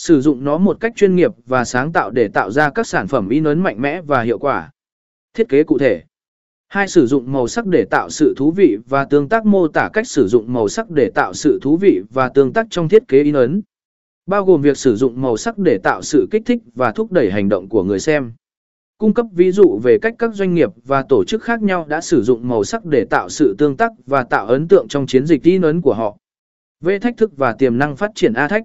Sử dụng nó một cách chuyên nghiệp và sáng tạo để tạo ra các sản phẩm in ấn mạnh mẽ và hiệu quả. Thiết kế cụ thể. Hai sử dụng màu sắc để tạo sự thú vị và tương tác mô tả cách sử dụng màu sắc để tạo sự thú vị và tương tác trong thiết kế in ấn. Bao gồm việc sử dụng màu sắc để tạo sự kích thích và thúc đẩy hành động của người xem. Cung cấp ví dụ về cách các doanh nghiệp và tổ chức khác nhau đã sử dụng màu sắc để tạo sự tương tác và tạo ấn tượng trong chiến dịch in ấn của họ. Về thách thức và tiềm năng phát triển A Thách